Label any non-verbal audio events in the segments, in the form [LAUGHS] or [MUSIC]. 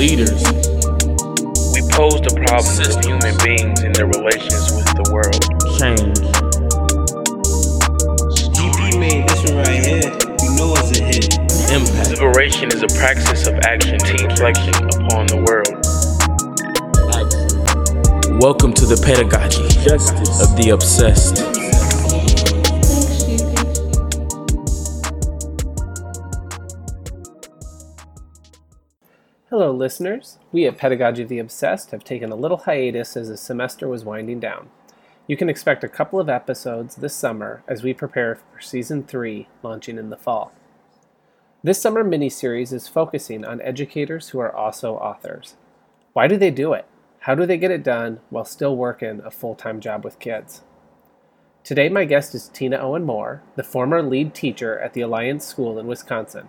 leaders. We pose the problems of human beings in their relations with the world. Change. GP made this one right here. You know it's a hit. Impact. Liberation is a praxis of action to reflection upon the world. Welcome to the pedagogy Justice. of the obsessed. Listeners. We at Pedagogy of the Obsessed have taken a little hiatus as the semester was winding down. You can expect a couple of episodes this summer as we prepare for Season 3 launching in the fall. This summer miniseries is focusing on educators who are also authors. Why do they do it? How do they get it done while still working a full time job with kids? Today, my guest is Tina Owen Moore, the former lead teacher at the Alliance School in Wisconsin,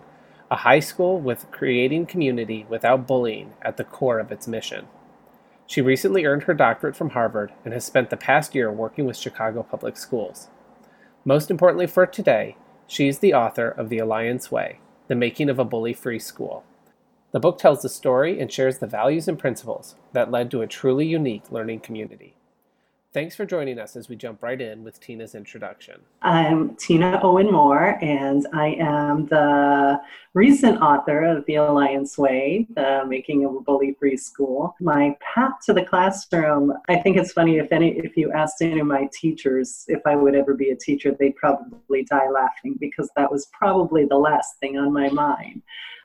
a high school with creating community without bullying at the core of its mission. She recently earned her doctorate from Harvard and has spent the past year working with Chicago Public Schools. Most importantly for today, she is the author of The Alliance Way The Making of a Bully Free School. The book tells the story and shares the values and principles that led to a truly unique learning community. Thanks for joining us as we jump right in with Tina's introduction. I'm Tina Owen Moore, and I am the recent author of The Alliance Way, The Making of a Bully Free School. My path to the classroom, I think it's funny if any if you asked any of my teachers if I would ever be a teacher, they'd probably die laughing because that was probably the last thing on my mind.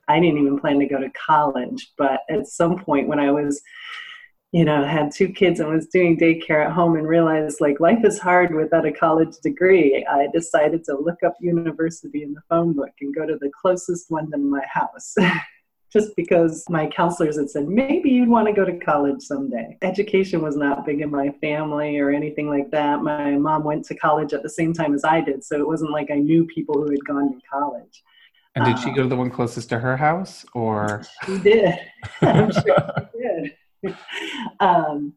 I didn't even plan to go to college, but at some point when I was you know, had two kids and was doing daycare at home and realized like life is hard without a college degree, I decided to look up university in the phone book and go to the closest one to my house. [LAUGHS] Just because my counselors had said, maybe you'd want to go to college someday. Education was not big in my family or anything like that. My mom went to college at the same time as I did, so it wasn't like I knew people who had gone to college. And did she uh, go to the one closest to her house, or She did. [LAUGHS] I'm sure she [LAUGHS] did. [LAUGHS] um,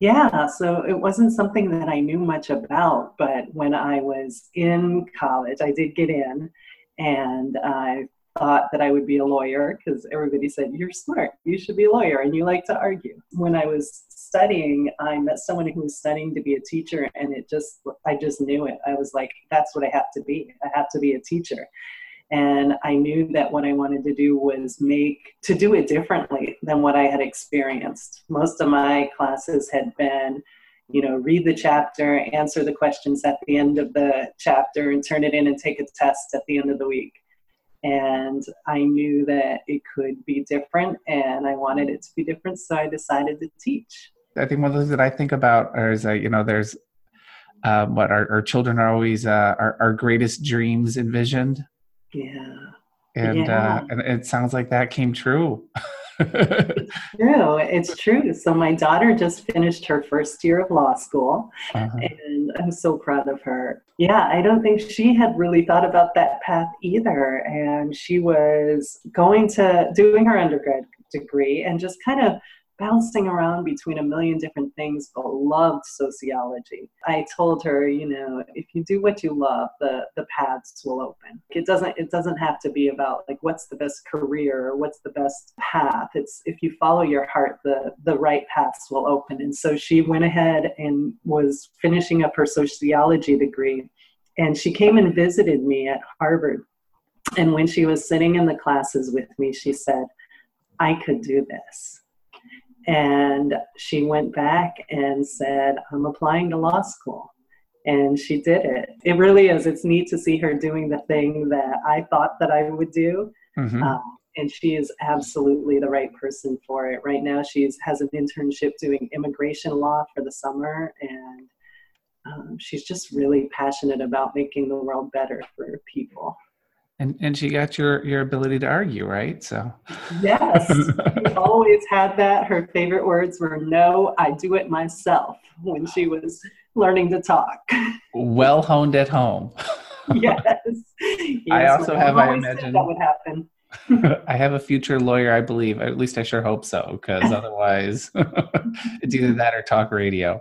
yeah, so it wasn't something that I knew much about, but when I was in college, I did get in and I thought that I would be a lawyer because everybody said, You're smart, you should be a lawyer, and you like to argue. When I was studying, I met someone who was studying to be a teacher, and it just, I just knew it. I was like, That's what I have to be. I have to be a teacher and i knew that what i wanted to do was make to do it differently than what i had experienced. Most of my classes had been you know read the chapter answer the questions at the end of the chapter and turn it in and take a test at the end of the week. And i knew that it could be different and i wanted it to be different so i decided to teach. I think one of the things that I think about is that you know there's um, what our, our children are always uh, our, our greatest dreams envisioned, yeah and Yeah. uh, and it sounds like that came true. [LAUGHS] true it's true so my daughter just finished her first year of law school Uh-huh. and I'm so proud of her. Yeah, I don't think she had really thought about that path either. And she was going to doing her undergrad degree and just kind of bouncing around between a million different things, but loved sociology. I told her, you know, if you do what you love, the the paths will open. It doesn't it doesn't have to be about like what's the best career or what's the best path. It's if you follow your heart, the the right paths will open. And so she went ahead and was finishing up her sociology degree and she came and visited me at Harvard. And when she was sitting in the classes with me, she said, I could do this. And she went back and said, I'm applying to law school. And she did it. It really is. It's neat to see her doing the thing that I thought that I would do. Mhm. Um, and she is absolutely the right person for it. Right now, she has an internship doing immigration law for the summer, and um, she's just really passionate about making the world better for people. And and she got your your ability to argue, right? So Yes, [LAUGHS] she always had that. Her favorite words were "No, I do it myself." When she was learning to talk. well honed at home. [LAUGHS] yes. I also have, mom I imagine- that would happen. [LAUGHS] I have a future lawyer, I believe. At least I sure hope so, because otherwise, it's either that or talk radio.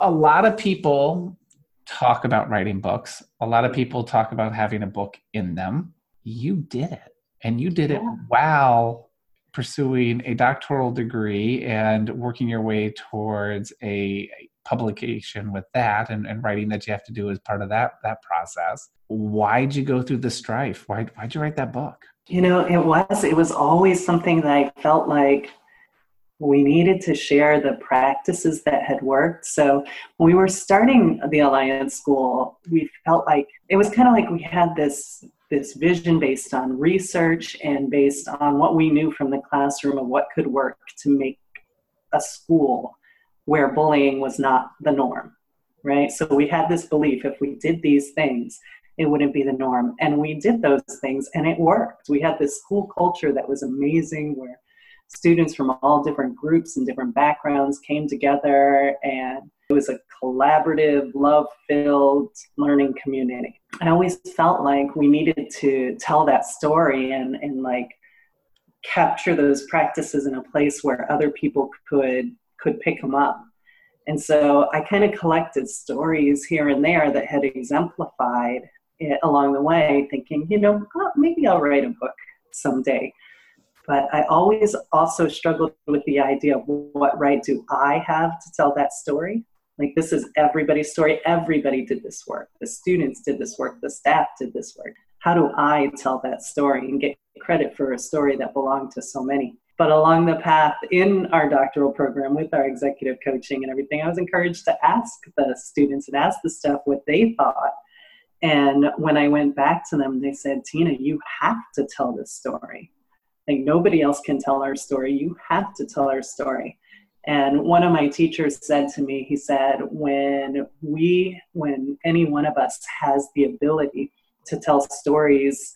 A lot of people talk about writing books. A lot of people talk about having a book in them. You did it, and you did it Yeah. while pursuing a doctoral degree and working your way towards a publication with that and, and writing that you have to do as part of that that process why'd you go through the strife why, why'd you write that book you know it was it was always something that i felt like we needed to share the practices that had worked. So when we were starting the Alliance School, we felt like it was kind of like we had this this vision based on research and based on what we knew from the classroom of what could work to make a school where bullying was not the norm, right? So we had this belief if we did these things, it wouldn't be the norm. And we did those things and it worked. We had this school culture that was amazing where students from all different groups and different backgrounds came together and it was a collaborative love filled learning community. I always felt like we needed to tell that story and, and like capture those practices in a place where other people could could pick them up. And so i kind of collected stories here and there that had exemplified it along the way thinking you know oh, maybe i'll write a book someday but I always also struggled with the idea of what right do I have to tell that story? Like, this is everybody's story. Everybody did this work. The students did this work. The staff did this work. How do I tell that story and get credit for a story that belonged to so many? But along the path in our doctoral program with our executive coaching and everything, I was encouraged to ask the students and ask the staff what they thought. And when I went back to them, they said, Tina, you have to tell this story like nobody else can tell our story. You have to tell our story. And one of my teachers said to me, he said, when we, when any one of us has the ability to tell stories,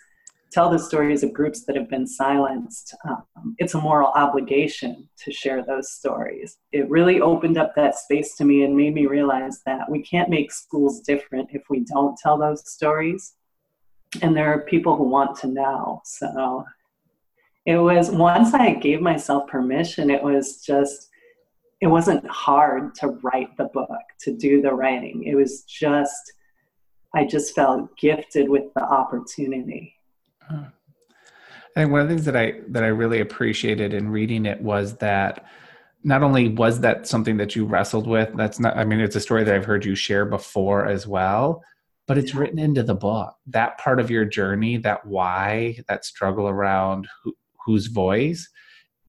tell the stories of groups that have been silenced, um, it's a moral obligation to share those stories. It really opened up that space to me and made me realize that we can't make schools different if we don't tell those stories. And there are people who want to know. So it was once I gave myself permission, it was just, it wasn't hard to write the book, to do the writing. It was just, I just felt gifted with the opportunity. I think one of the things that I that I really appreciated in reading it was that not only was that something that you wrestled with, that's not I mean it's a story that I've heard you share before as well, but it's written into the book. That part of your journey, that why, that struggle around who, whose voice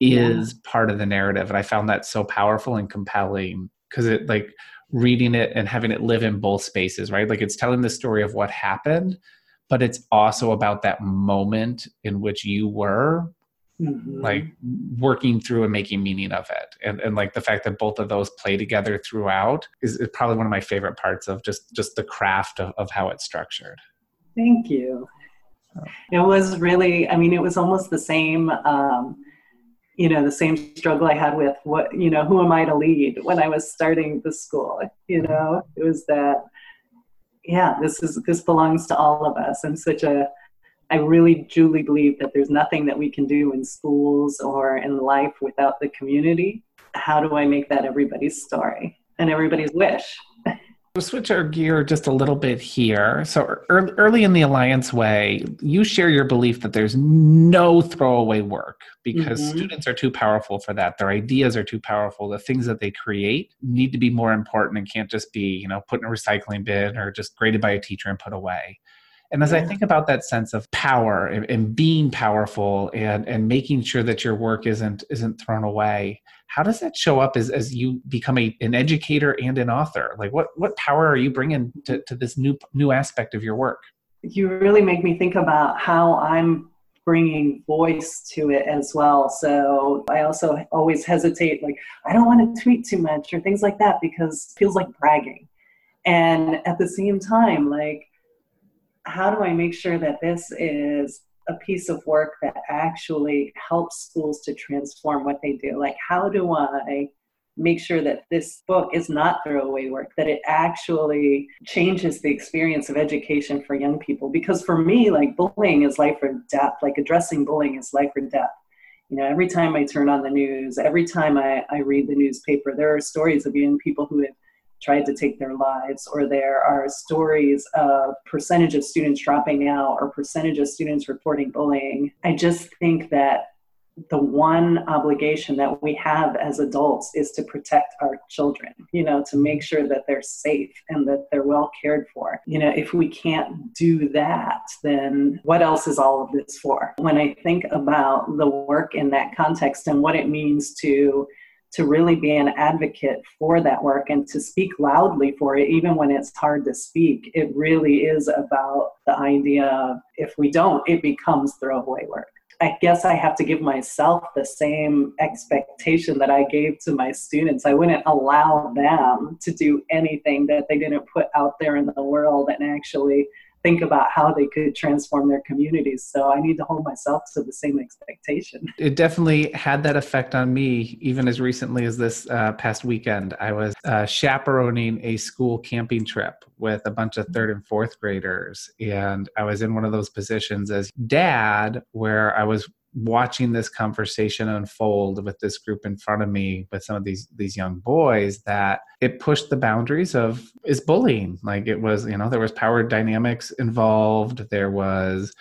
is yeah. part of the narrative. And i found that so powerful and compelling because it like reading it and having it live in both spaces right? Like it's telling the story of what happened but it's also about that moment in which you were mm-hmm. like working through and making meaning of it. And, and like the fact that both of those play together throughout is, is probably one of my favorite parts of just just the craft of, of how it's structured. Thank you it was really i mean it was almost the same um, you know the same struggle i had with what you know who am i to lead when i was starting the school you know? It was that yeah this is this belongs to all of us. I'm such a i really truly believe that there's nothing that we can do in schools or in life without the community. How do i make that everybody's story and everybody's wish [LAUGHS] We'll switch our gear just a little bit here. So, early in the Alliance Way, you share your belief that there's no throwaway work because mm-hmm. students are too powerful for that. Their ideas are too powerful. The things that they create need to be more important and can't just be, you know, put in a recycling bin or just graded by a teacher and put away. And as I think about that sense of power and, and, being powerful and, and making sure that your work isn't isn't thrown away, how does that show up as, as you become a, an educator and an author? Like what, what power are you bringing to, to this new new aspect of your work? You really make me think about how I'm bringing voice to it as well. So I also always hesitate, like I don't want to tweet too much or things like that because it feels like bragging. And at the same time, like how do I make sure that this is a piece of work that actually helps schools to transform what they do? Like, how do I make sure that this book is not throwaway work, that it actually changes the experience of education for young people? Because for me, like, bullying is life or death, like, addressing bullying is life or death. You know, every time I turn on the news, every time I, I read the newspaper, there are stories of young people who have tried to take their lives, or there are stories of percentage of students dropping out or percentage of students reporting bullying. I just think that the one obligation that we have as adults is to protect our children, you know, to make sure that they're safe and that they're well cared for. You know, if we can't do that, then what else is all of this for? When I think about the work in that context and what it means to to really be an advocate for that work and to speak loudly for it, even when it's hard to speak. It really is about the idea of if we don't, it becomes throwaway work. I guess I have to give myself the same expectation that I gave to my students. I wouldn't allow them to do anything that they didn't put out there in the world and actually think about how they could transform their communities. So I need to hold myself to the same expectation. [LAUGHS] It definitely had that effect on me, even as recently as this uh, past weekend. I was uh, chaperoning a school camping trip with a bunch of third and fourth graders. And I was in one of those positions as dad where I was watching this conversation unfold with this group in front of me with some of these these young boys that it pushed the boundaries of is bullying. Like it was you know there was power dynamics involved. There was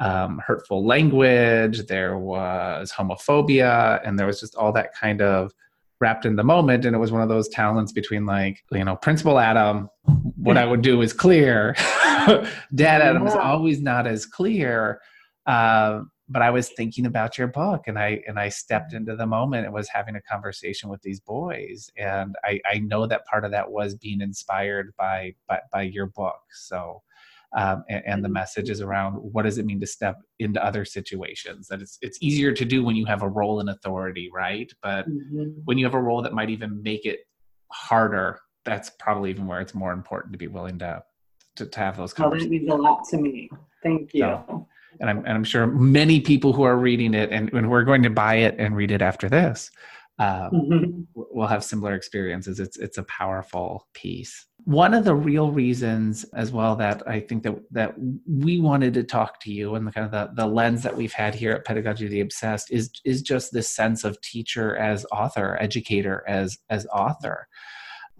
um, hurtful language. There was homophobia. And there was just all that kind of wrapped in the moment. And it was one of those talents between like you know principal adam what i would do is clear. [LAUGHS] Dad adam is always not as clear. Uh, but I was thinking about your book and I and I stepped into the moment and was having a conversation with these boys and I, I know that part of that was being inspired by by, by your book so um, and, and, the mm-hmm. message is around what does it mean to step into other situations that it's it's easier to do when you have a role in authority right but mm-hmm. when you have a role that might even make it harder that's probably even where it's more important to be willing to to, to have those conversations. Well, that means a lot to me. Thank you. So, and I'm, and I'm sure many people who are reading it and, and we're going to buy it and read it after this um, mm-hmm. will have similar experiences. It's it's a powerful piece. One of the real reasons, as well, that I think that that we wanted to talk to you and the kind of the, the lens that we've had here at Pedagogy of the Obsessed is is just this sense of teacher as author, educator as as author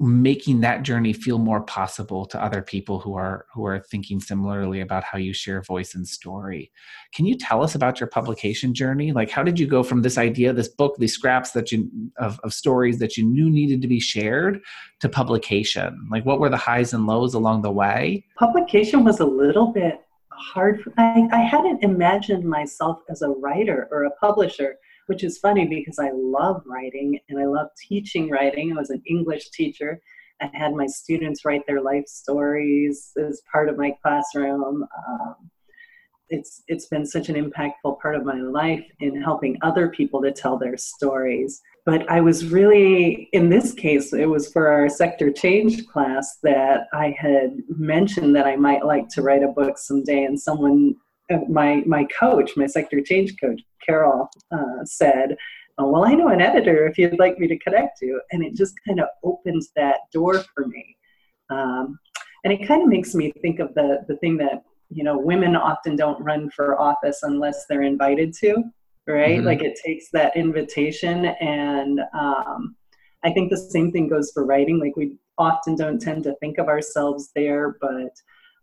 making that journey feel more possible to other people who are who are thinking similarly about how you share voice and story. Can you tell us about your publication journey? Like how did you go from this idea this book these scraps that you of, of stories that you knew needed to be shared to publication? Like what were the highs and lows along the way? Publication was a little bit hard for, I, I hadn't imagined myself as a writer or a publisher which is funny because I love writing and I love teaching writing. I was an English teacher. I had my students write their life stories as part of my classroom. Um, it's it's been such an impactful part of my life in helping other people to tell their stories. But I was really, in this case, it was for our sector change class that I had mentioned that I might like to write a book someday, and someone my my coach, my sector change coach, Carol, uh, said, oh, "Well, I know an editor if you'd like me to connect you," and it just kind of opens that door for me. Um, and it kind of makes me think of the the thing that you know women often don't run for office unless they're invited to, right? Mm-hmm. Like it takes that invitation, and um, I think the same thing goes for writing. Like we often don't tend to think of ourselves there, but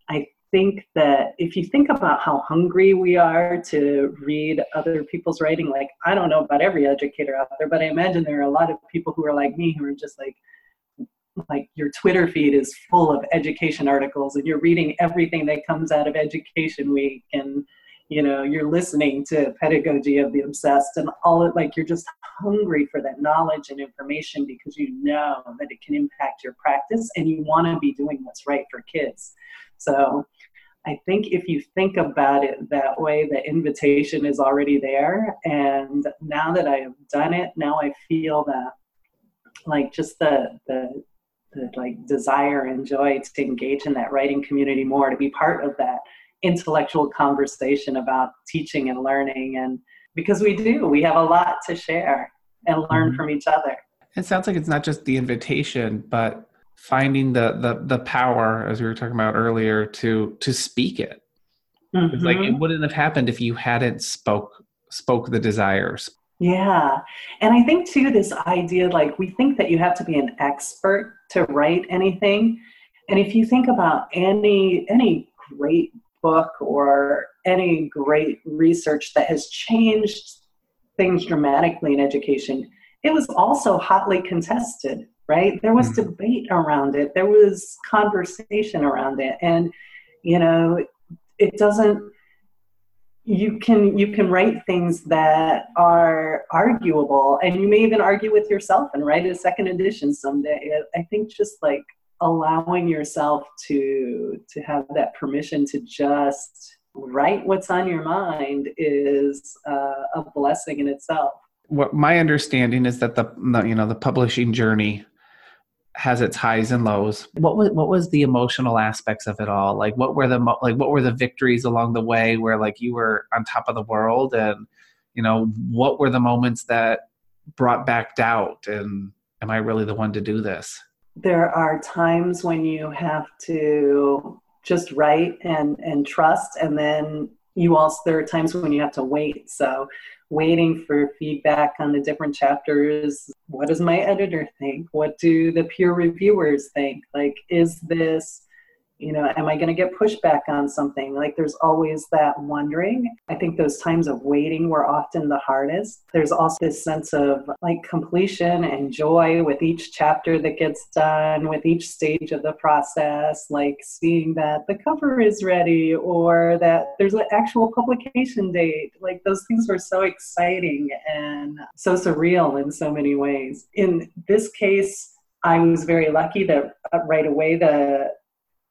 I think that if you think about how hungry we are to read other people's writing, like I don't know about every educator out there, but I imagine there are a lot of people who are like me who are just like, like your Twitter feed is full of education articles and you're reading everything that comes out of Education Week and you know you're listening to pedagogy of the obsessed and all it like you're just hungry for that knowledge and information because you know that it can impact your practice and you want to be doing what's right for kids so I think if you think about it that way, the invitation is already there. And now that I have done it, now I feel that like just the, the, the like desire and joy to engage in that writing community more, to be part of that intellectual conversation about teaching and learning. And because we do, we have a lot to share and learn mm-hmm. from each other. It sounds like it's not just the invitation, but finding the the the power as we were talking about earlier to to speak it mm-hmm. it's like it mm-hmm. wouldn't have happened if you hadn't spoke spoke the desires yeah and i think too this idea like we think that you have to be an expert to write anything and if you think about any any great book or any great research that has changed things dramatically in education, it was also hotly contested, right? There was Mhm. debate around it, there was conversation around it. And, you know, it doesn't you can you can write things that are arguable and you may even argue with yourself and write a second edition someday i think just like allowing yourself to to have that permission to just write what's on your mind is uh, a blessing in itself what my understanding is that the you know the publishing journey has its highs and lows. What was what was the emotional aspects of it all? Like what were the mo- like what were the victories along the way where like you were on top of the world and you know what were the moments that brought back doubt and am I really the one to do this? there are times when you have to just write and and trust and then you also there are times when you have to wait. So waiting for feedback on the different chapters what does my editor think? What do the peer reviewers think? Like is this you know am i going to get pushback on something? Like there's always that wondering. I think those times of waiting were often the hardest. There's also this sense of like completion and joy with each chapter that gets done with each stage of the process like seeing that the cover is ready or that there's an actual publication date. Like those things were so exciting and so surreal in so many ways. In this case I was very lucky that uh, right away the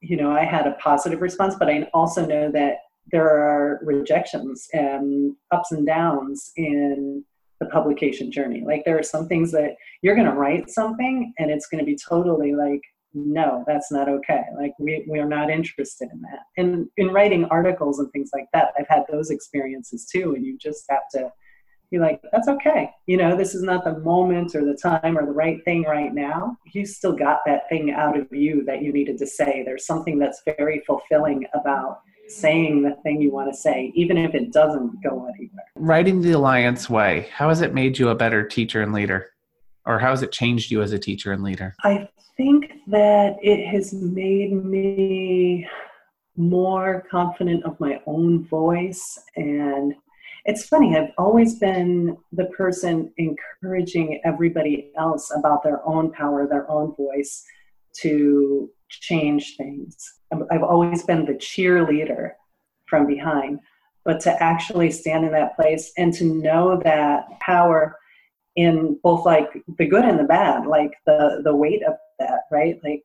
you know, I had a positive response, but I also know that there are rejections and ups and downs in the publication journey. Like there are some things that you're going to write something and it's going to be totally like, no, that's not okay. Like we, we are not interested in that. And in writing articles and things like that, I've had those experiences too. And you just have to like, that's okay. You know, this is not the moment or the time or the right thing right now. You still got that thing out of you that you needed to say. There's something that's very fulfilling about saying the thing you want to say, even if it doesn't go anywhere. Writing the Alliance Way, how has it made you a better teacher and leader? Or how has it changed you as a teacher and leader? I think that it has made me more confident of my own voice and it's funny i've always been the person encouraging everybody else about their own power their own voice to change things. I've always been the cheerleader from behind but to actually stand in that place and to know that power in both like the good and the bad like the the weight of that right? Like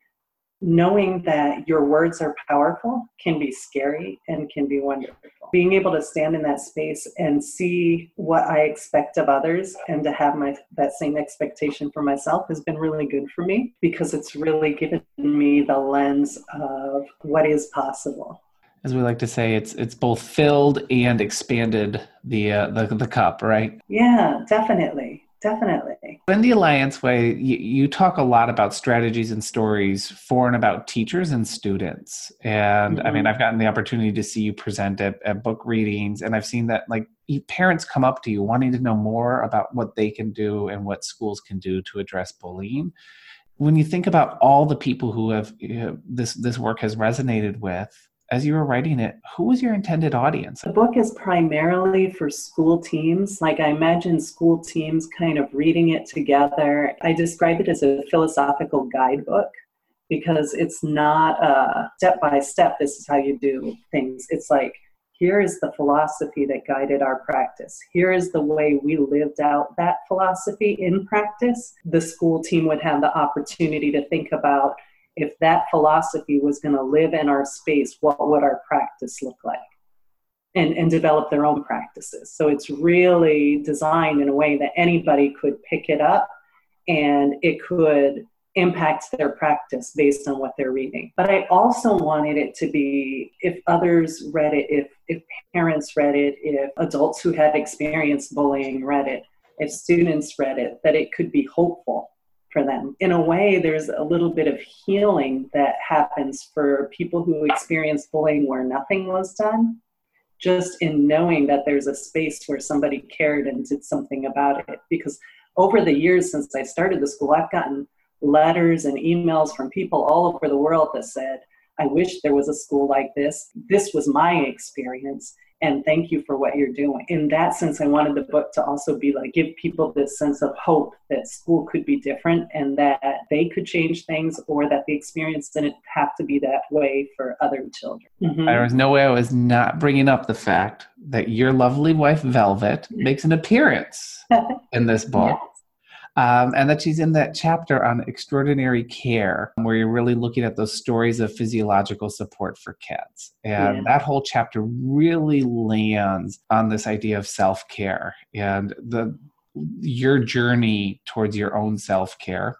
knowing that your words are powerful can be scary and can be wonderful. Being able to stand in that space and see what I expect of others and to have my that same expectation for myself has been really good for me because it's really given me the lens of what is possible. As we like to say, it's it's both filled and expanded the uh, the the cup, right? Yeah, definitely. Definitely. In the Alliance Way, you, you, talk a lot about strategies and stories for and about teachers and students. And mm-hmm. I mean, I've gotten the opportunity to see you present at, at book readings, and I've seen that like parents come up to you wanting to know more about what they can do and what schools can do to address bullying. When you think about all the people who have you know, this this work has resonated with, as you were writing it, who was your intended audience? The book is primarily for school teams. Like I imagine school teams kind of reading it together. I describe it as a philosophical guidebook because it's not a step by step, this is how you do things. It's like, here is the philosophy that guided our practice. Here is the way we lived out that philosophy in practice. The school team would have the opportunity to think about if that philosophy was going to live in our space, what would our practice look like? And, and develop their own practices. So it's really designed in a way that anybody could pick it up and it could impact their practice based on what they're reading. But I also wanted it to be if others read it, if, if parents read it, if adults who had experienced bullying read it, if students read it, that it could be hopeful for them. In a way, there's a little bit of healing that happens for people who experience bullying where nothing was done, just in knowing that there's a space where somebody cared and did something about it. Because over the years since I started the school, I've gotten letters and emails from people all over the world that said, I wish there was a school like this. This was my experience. And thank you for what you're doing. In that sense, I wanted the book to also be like give people this sense of hope that school could be different and that they could change things or that the experience didn't have to be that way for other children. Mm-hmm. There was no way I was not bringing up the fact that your lovely wife, Velvet, makes an appearance [LAUGHS] in this book. Um, and that she's in that chapter on extraordinary care, where you're really looking at those stories of physiological support for kids. And yeah. that whole chapter really lands on this idea of self care and the your journey towards your own self care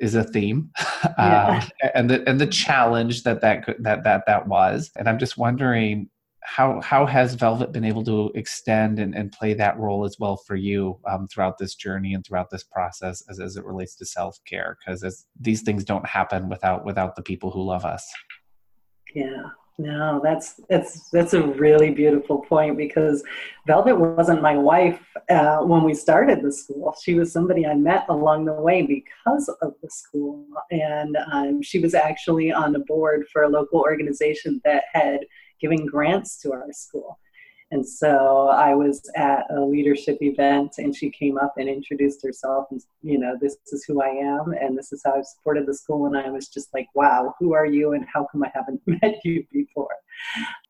is a theme, [LAUGHS] yeah. um, and the and the challenge that that that that that was. And I'm just wondering how how has Velvet been able to extend and, and play that role as well for you um, throughout this journey and throughout this process as, as it relates to self care? Because these things don't happen without without the people who love us. Yeah, no, that's that's that's a really beautiful point because Velvet wasn't my wife uh, when we started the school. She was somebody I met along the way because of the school, and um, she was actually on the board for a local organization that had giving grants to our school. And so I was at a leadership event and she came up and introduced herself and, you know, this is who I am and this is how I've supported the school. And I was just like, wow, who are you and how come I haven't [LAUGHS] met you before?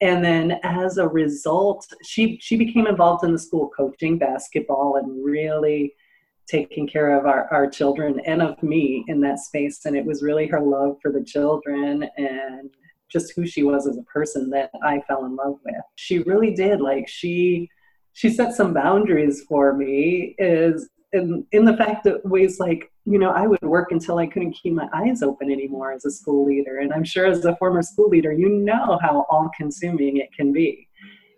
And then as a result, she, she became involved in the school coaching basketball and really taking care of our, our children and of me in that space. And it was really her love for the children and just who she was as a person that I fell in love with. She really did. Like she she set some boundaries for me is in in the fact that ways like you know i would work until i couldn't keep my eyes open anymore as a school leader and i'm sure as a former school leader you know how all consuming it can be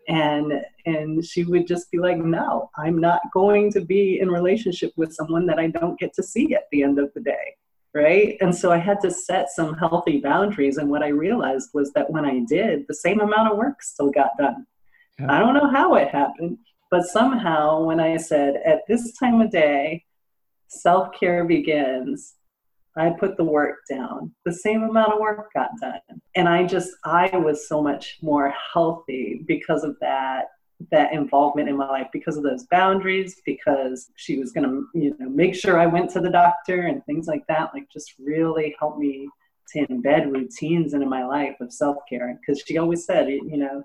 and and she would just be like no i'm not going to be in relationship with someone that i don't get to see at the end of the day right? And so I had to set some healthy boundaries. And what I realized was that when I did, the same amount of work still got done. Yeah. I don't know how it happened, but somehow when I said, at this time of day, self care begins, I put the work down. The same amount of work got done. And I just, I was so much more healthy because of that that involvement in my life because of those boundaries because she was going to you know make sure i went to the doctor and things like that like just really helped me to embed routines into my life of self-care. Because she always said you know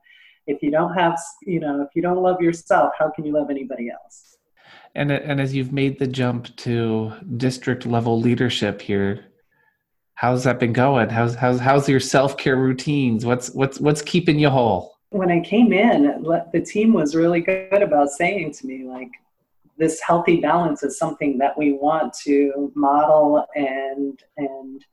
if you don't have you know if you don't love yourself how can you love anybody else? And and as you've made the jump to district level leadership here how's that been going? How's how's how's your self-care routines? What's what's what's keeping you whole when I came in, the team was really good about saying to me, like, this healthy balance is something that we want to model and and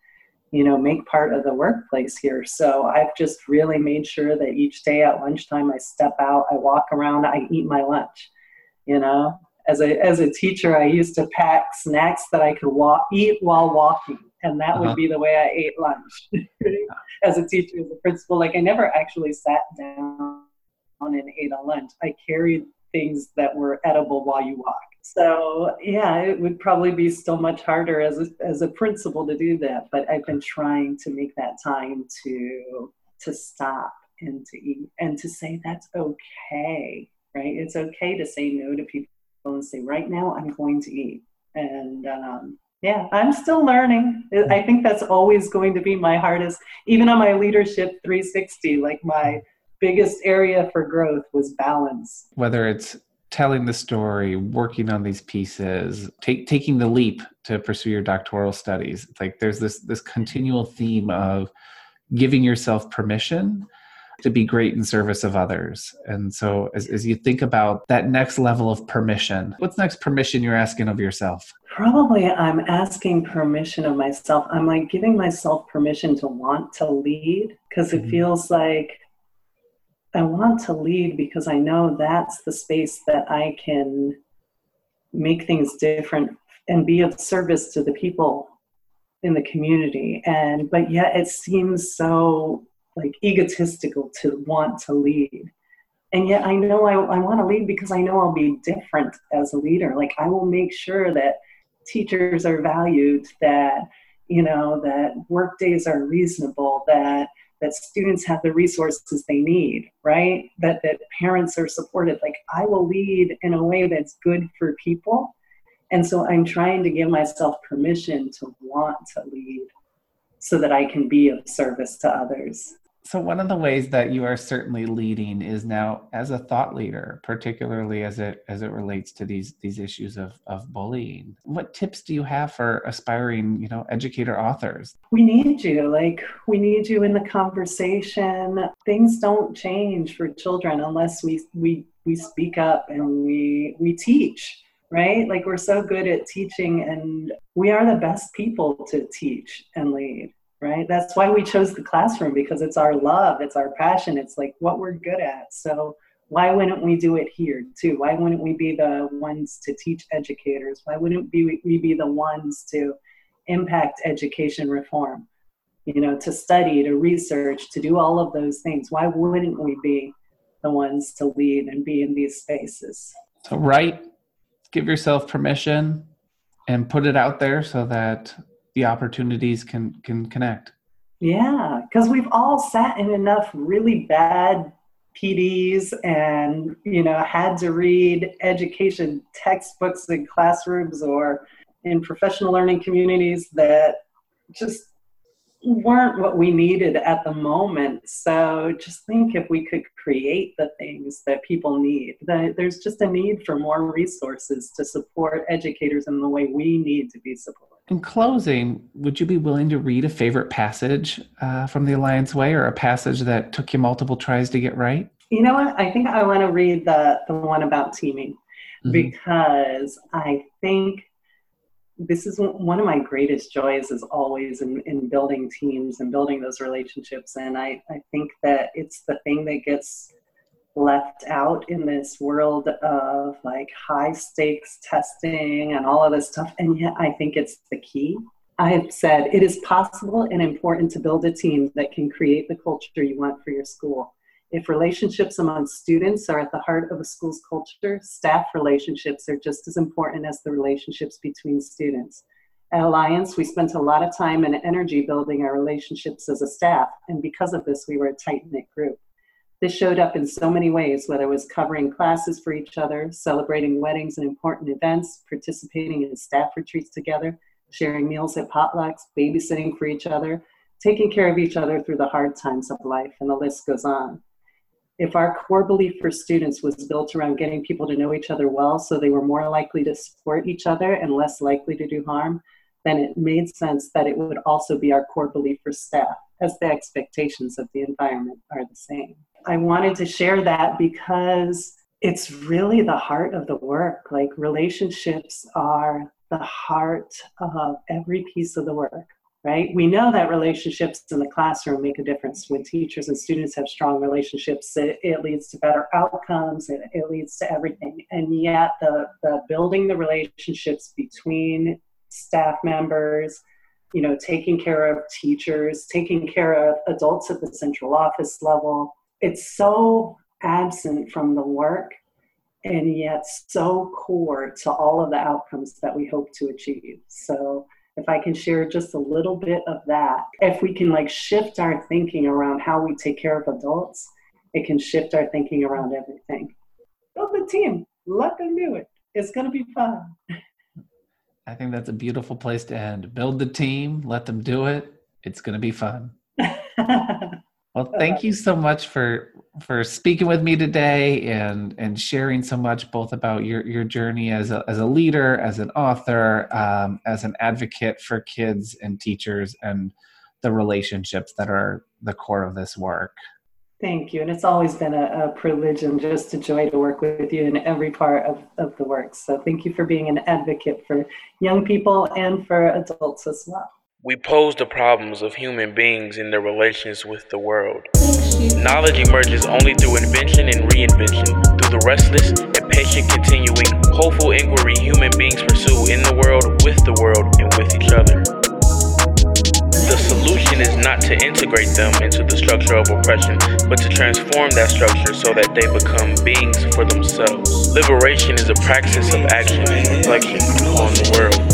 you know make part of the workplace here. So i've just really made sure that each day at lunchtime i step out i walk around i eat my lunch you know? As a as a teacher i used to pack snacks that i could walk eat while walking and that uh-huh. would be the way i ate lunch [LAUGHS] as a teacher, as a principal. Like I never actually sat down and ate a lunch. I carried things that were edible while you walk. So yeah, it would probably be still much harder as a, as a principal to do that. But I've been trying to make that time to to stop and to eat and to say that's okay, right? It's okay to say no to people and say right now I'm going to eat. And um, yeah, I'm still learning. I think that's always going to be my hardest, even on my leadership 360. Like my biggest area for growth was balance. Whether it's telling the story, working on these pieces, take, taking the leap to pursue your doctoral studies. It's like there's this this continual theme of giving yourself permission to be great in service of others. And so, as, as you think about that next level of permission, what's next permission you're asking of yourself? Probably I'm asking permission of myself. I'm like giving myself permission to want to lead because it mm-hmm. feels like I want to lead because I know that's the space that I can make things different and be of service to the people in the community. And but yet it seems so like egotistical to want to lead. And yet I know I, I want to lead because I know I'll be different as a leader. Like I will make sure that teachers are valued, that, you know, that work days are reasonable, that that students have the resources they need, right? That that parents are supported. Like I will lead in a way that's good for people. And so I'm trying to give myself permission to want to lead so that I can be of service to others. So one of the ways that you are certainly leading is now as a thought leader, particularly as it as it relates to these these issues of of bullying. What tips do you have for aspiring, you know, educator authors? We need you. Like we need you in the conversation. Things don't change for children unless we we we speak up and we we teach right? Like we're so good at teaching and we are the best people to teach and lead right? That's why we chose the classroom because it's our love, it's our passion, it's like what we're good at. So why wouldn't we do it here too? Why wouldn't we be the ones to teach educators? Why wouldn't we be the ones to impact education reform? You know, to study, to research, to do all of those things. Why wouldn't we be the ones to lead and be in these spaces? So, right, give yourself permission and put it out there so that the opportunities can can connect yeah because we've all sat in enough really bad pds and you know had to read education textbooks in classrooms or in professional learning communities that just weren't what we needed at the moment. So just think if we could create the things that people need. That there's just a need for more resources to support educators in the way we need to be supported. In closing, would you be willing to read a favorite passage uh, from the Alliance Way or a passage that took you multiple tries to get right? You know what? I think I want to read the, the one about teaming mm-hmm. because I think this is one of my greatest joys is always in, in building teams and building those relationships. And I, I think that it's the thing that gets left out in this world of like high stakes testing and all of this stuff. And yet I think it's the key. I have said it is possible and important to build a team that can create the culture you want for your school. If relationships among students are at the heart of a school's culture, staff relationships are just as important as the relationships between students. At Alliance, we spent a lot of time and energy building our relationships as a staff, and because of this, we were a tight knit group. This showed up in so many ways, whether it was covering classes for each other, celebrating weddings and important events, participating in staff retreats together, sharing meals at potlucks, babysitting for each other, taking care of each other through the hard times of life, and the list goes on. If our core belief for students was built around getting people to know each other well so they were more likely to support each other and less likely to do harm, then it made sense that it would also be our core belief for staff, as the expectations of the environment are the same. I wanted to share that because it's really the heart of the work. Like relationships are the heart of every piece of the work right? We know that relationships in the classroom make a difference. When teachers and students have strong relationships, it, it leads to better outcomes, it, it leads to everything. And yet, the, the building the relationships between staff members, you know, taking care of teachers, taking care of adults at the central office level, it's so absent from the work and yet so core to all of the outcomes that we hope to achieve. So, if I can share just a little bit of that, if we can like shift our thinking around how we take care of adults, it can shift our thinking around everything. Build the team, let them do it. It's going to be fun. [LAUGHS] I think that's a beautiful place to end. Build the team, let them do it. It's going to be fun. [LAUGHS] well, thank you so much for for speaking with me today and and sharing so much both about your your journey as a as a leader, as an author, um, as an advocate for kids and teachers, and the relationships that are the core of this work. Thank you, and it's always been a, a privilege and just a joy to work with you in every part of, of the work. So thank you for being an advocate for young people and for adults as well. We pose the problems of human beings in their relations with the world. Knowledge emerges only through invention and reinvention, through the restless and patient continuing, hopeful inquiry human beings pursue in the world, with the world, and with each other. The solution is not to integrate them into the structure of oppression, but to transform that structure so that they become beings for themselves. Liberation is a practice of action and reflection on the world.